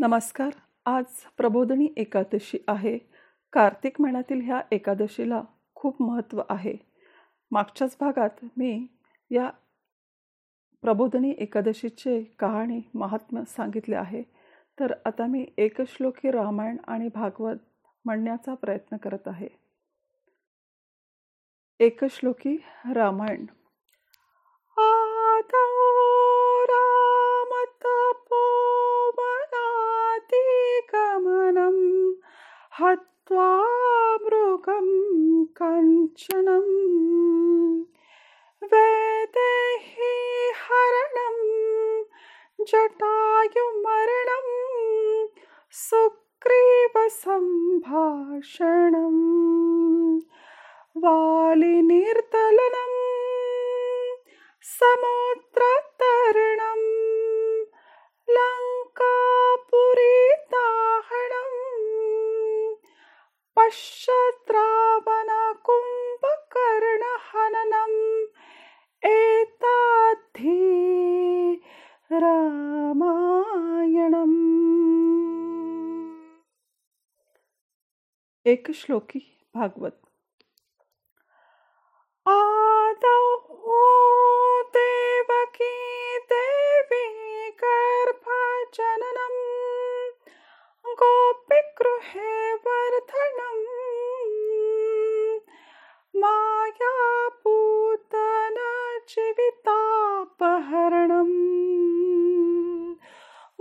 नमस्कार. आज प्रबोधनी एकादशी आहे. कार्तिक महिन्यातील ह्या एकादशीला खूप महत्त्व आहे. मागच्याच भागात मी या प्रबोधनी एकादशीचे कहाणी महात्म्य सांगितले आहे. तर आता मी एकश्लोकी रामायण आणि भागवत म्हणण्याचा प्रयत्न करत आहे. एकश्लोकी रामायण. आता हत्वा मृगं कञ्चनं। वेदेहि हरणं जटायुमरणं सुग्रीवसम्भाषणम् वालिनिर्दलनं समुद्रतरणं पश्यत्रावणकुम्भकर्णहननम् एताद्धि रामायणम्। एक श्लोकी भागवत।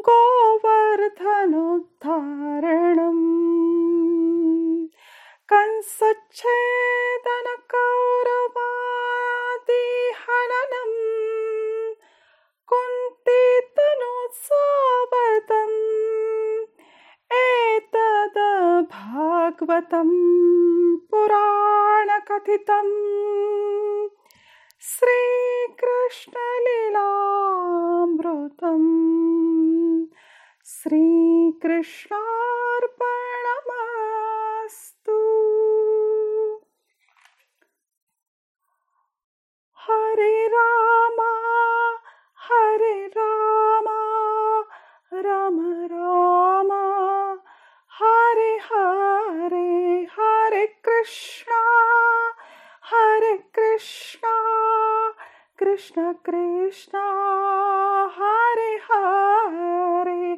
गोवर्धनोद्धारणम्। कंसच्छेदनकौरवादिहननम्। कुन्तितनोत्सावतम् एतद् भागवतं पुराणकथितं श्रीकृष्णलीलामृतम् श्रीकृष्णार्पणमस्तु। हरे रामा हरे रामा, राम राम, हरे हरे हरे कृष्णा हरे कृष्णा, कृष्ण कृष्ण, हरे हरे हरे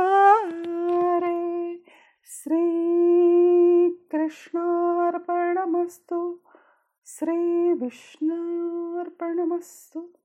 श्रीकृष्णार्पणमस्तु। श्रीविष्णार्पणमस्तु